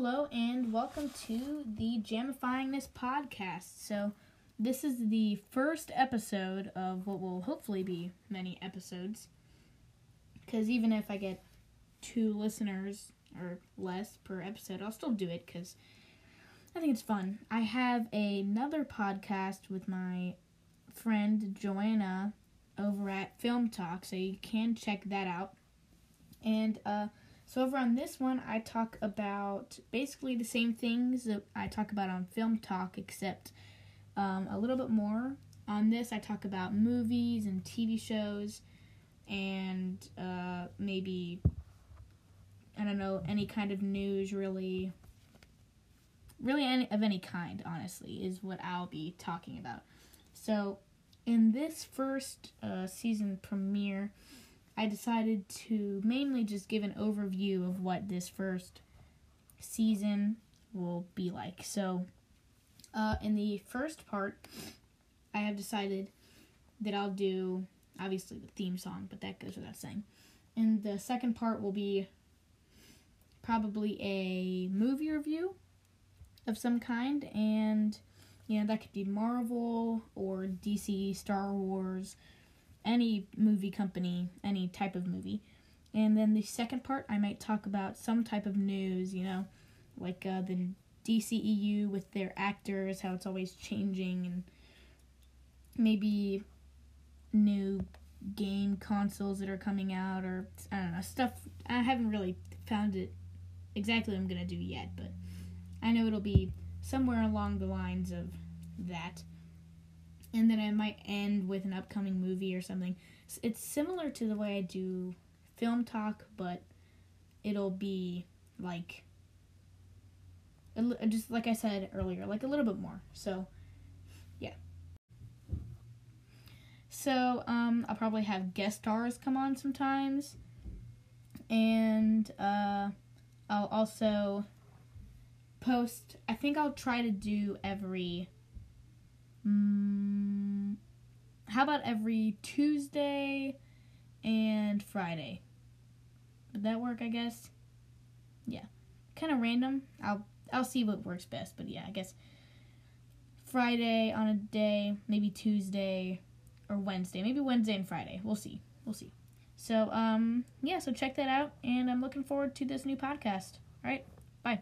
hello, and welcome to the Jamifyingness podcast. So, this is the first episode of what will hopefully be many episodes. Because even if I get two listeners or less per episode, I'll still do it because I think it's fun. I have another podcast with my friend Joanna over at Film Talk, so you can check that out. And, uh, so over on this one, I talk about basically the same things that I talk about on Film Talk, except um, a little bit more. On this, I talk about movies and TV shows, and uh, maybe I don't know any kind of news, really, really any of any kind. Honestly, is what I'll be talking about. So, in this first uh, season premiere. I decided to mainly just give an overview of what this first season will be like. So, uh, in the first part, I have decided that I'll do obviously the theme song, but that goes without saying. And the second part will be probably a movie review of some kind, and you know, that could be Marvel or DC, Star Wars any movie company, any type of movie. And then the second part, I might talk about some type of news, you know, like uh, the DCEU with their actors, how it's always changing, and maybe new game consoles that are coming out, or I don't know, stuff. I haven't really found it exactly I'm going to do yet, but I know it'll be somewhere along the lines of that and then I might end with an upcoming movie or something. It's similar to the way I do film talk, but it'll be like just like I said earlier, like a little bit more. So, yeah. So, um, I'll probably have guest stars come on sometimes, and uh, I'll also post. I think I'll try to do every Mm, how about every Tuesday and Friday? Would that work? I guess. Yeah, kind of random. I'll I'll see what works best, but yeah, I guess Friday on a day, maybe Tuesday or Wednesday, maybe Wednesday and Friday. We'll see. We'll see. So um yeah, so check that out, and I'm looking forward to this new podcast. All right, bye.